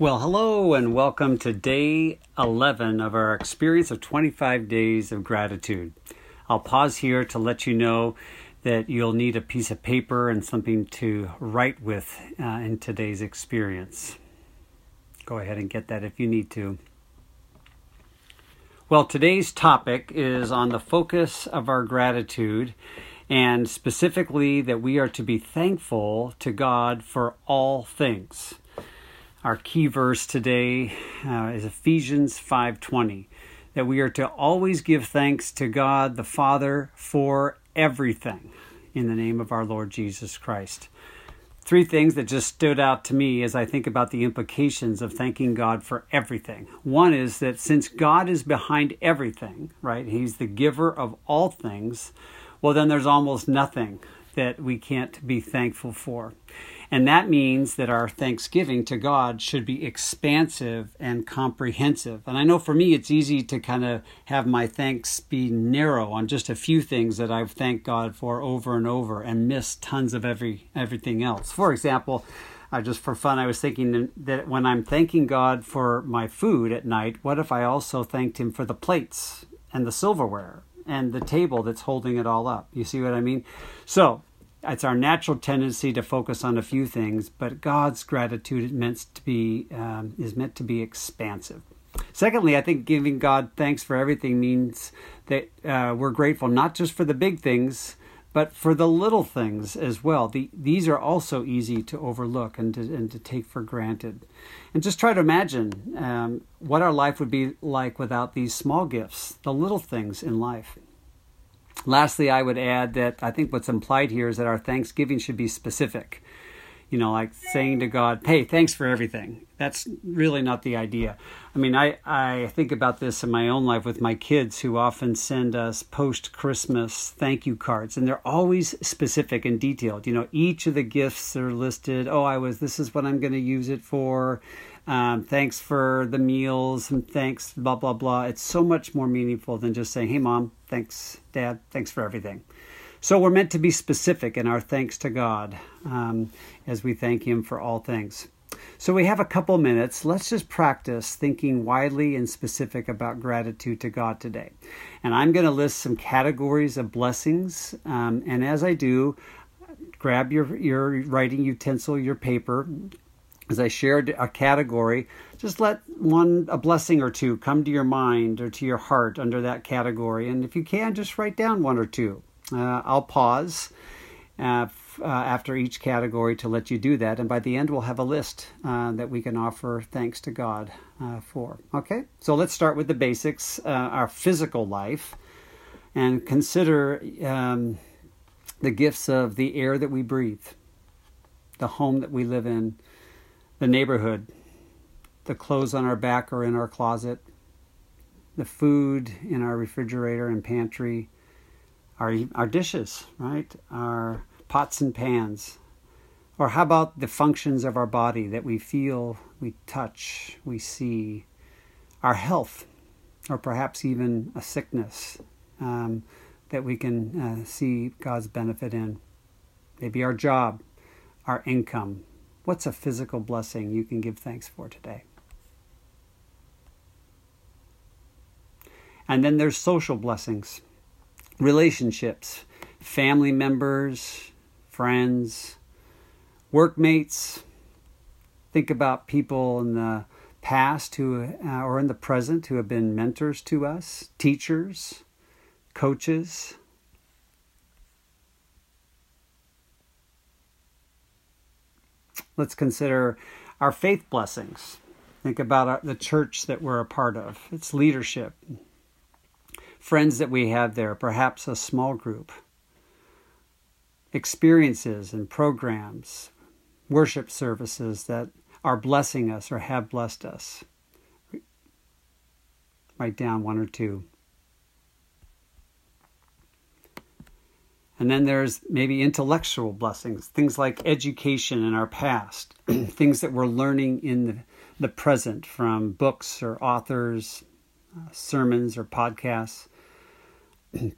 Well, hello and welcome to day 11 of our experience of 25 days of gratitude. I'll pause here to let you know that you'll need a piece of paper and something to write with uh, in today's experience. Go ahead and get that if you need to. Well, today's topic is on the focus of our gratitude and specifically that we are to be thankful to God for all things. Our key verse today uh, is Ephesians 5:20 that we are to always give thanks to God the Father for everything in the name of our Lord Jesus Christ. Three things that just stood out to me as I think about the implications of thanking God for everything. One is that since God is behind everything, right? He's the giver of all things, well then there's almost nothing that we can't be thankful for. And that means that our thanksgiving to God should be expansive and comprehensive. And I know for me, it's easy to kind of have my thanks be narrow on just a few things that I've thanked God for over and over and miss tons of every everything else. For example, uh, just for fun, I was thinking that when I'm thanking God for my food at night, what if I also thanked Him for the plates and the silverware and the table that's holding it all up? You see what I mean? So it's our natural tendency to focus on a few things, but God's gratitude is meant to be um, is meant to be expansive. Secondly, I think giving God thanks for everything means that uh, we're grateful not just for the big things, but for the little things as well. The, these are also easy to overlook and to, and to take for granted. And just try to imagine um, what our life would be like without these small gifts, the little things in life. Lastly, I would add that I think what's implied here is that our thanksgiving should be specific. You know, like saying to God, hey, thanks for everything. That's really not the idea. I mean, I, I think about this in my own life with my kids who often send us post Christmas thank you cards, and they're always specific and detailed. You know, each of the gifts are listed. Oh, I was, this is what I'm going to use it for. Um, thanks for the meals and thanks, blah, blah, blah. It's so much more meaningful than just saying, hey, mom, thanks, dad, thanks for everything. So we're meant to be specific in our thanks to God um, as we thank Him for all things. So we have a couple minutes. Let's just practice thinking widely and specific about gratitude to God today. And I'm going to list some categories of blessings. Um, and as I do, grab your, your writing utensil, your paper, as I shared a category, just let one, a blessing or two come to your mind or to your heart under that category. And if you can, just write down one or two. Uh, I'll pause uh, f- uh, after each category to let you do that. And by the end, we'll have a list uh, that we can offer thanks to God uh, for. Okay? So let's start with the basics uh, our physical life and consider um, the gifts of the air that we breathe, the home that we live in the neighborhood, the clothes on our back or in our closet, the food in our refrigerator and pantry, our, our dishes, right? Our pots and pans. Or how about the functions of our body that we feel, we touch, we see? Our health, or perhaps even a sickness um, that we can uh, see God's benefit in. Maybe our job, our income, What's a physical blessing you can give thanks for today? And then there's social blessings, relationships, family members, friends, workmates. Think about people in the past who uh, or in the present who have been mentors to us, teachers, coaches, let's consider our faith blessings. Think about our, the church that we're a part of, its leadership, friends that we have there, perhaps a small group, experiences and programs, worship services that are blessing us or have blessed us. Write down one or two. And then there's maybe intellectual blessings, things like education in our past, things that we're learning in the, the present from books or authors, sermons or podcasts,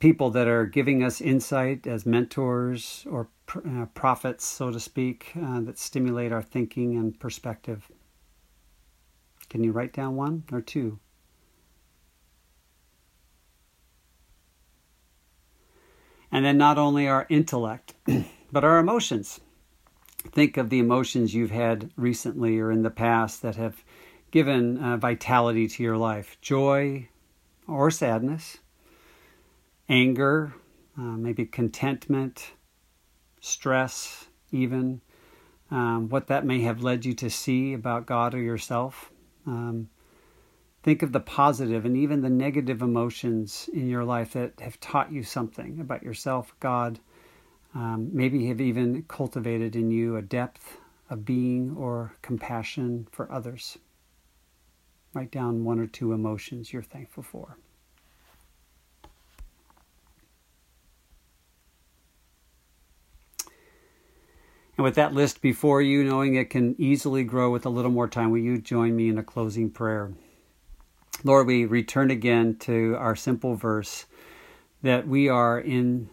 people that are giving us insight as mentors or uh, prophets, so to speak, uh, that stimulate our thinking and perspective. Can you write down one or two? And then not only our intellect, but our emotions. Think of the emotions you've had recently or in the past that have given uh, vitality to your life joy or sadness, anger, uh, maybe contentment, stress, even. Um, what that may have led you to see about God or yourself. Um, think of the positive and even the negative emotions in your life that have taught you something about yourself, God, um, maybe have even cultivated in you a depth of being or compassion for others. Write down one or two emotions you're thankful for. And with that list before you, knowing it can easily grow with a little more time, will you join me in a closing prayer? Lord, we return again to our simple verse that we are in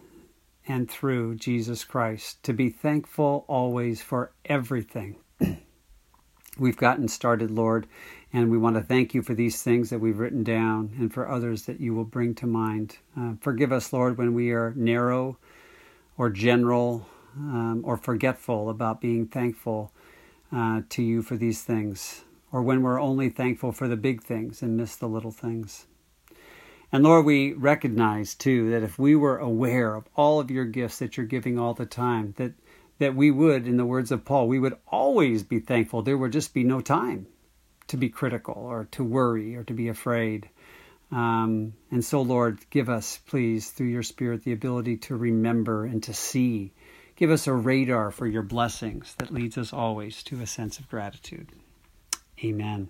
and through Jesus Christ, to be thankful always for everything. We've gotten started, Lord, and we want to thank you for these things that we've written down and for others that you will bring to mind. Uh, forgive us, Lord, when we are narrow or general um, or forgetful about being thankful uh, to you for these things, or when we're only thankful for the big things and miss the little things. And Lord, we recognize too that if we were aware of all of your gifts that you're giving all the time, that that we would, in the words of Paul, we would always be thankful. There would just be no time to be critical or to worry or to be afraid. Um, and so, Lord, give us, please, through your Spirit, the ability to remember and to see. Give us a radar for your blessings that leads us always to a sense of gratitude. Amen.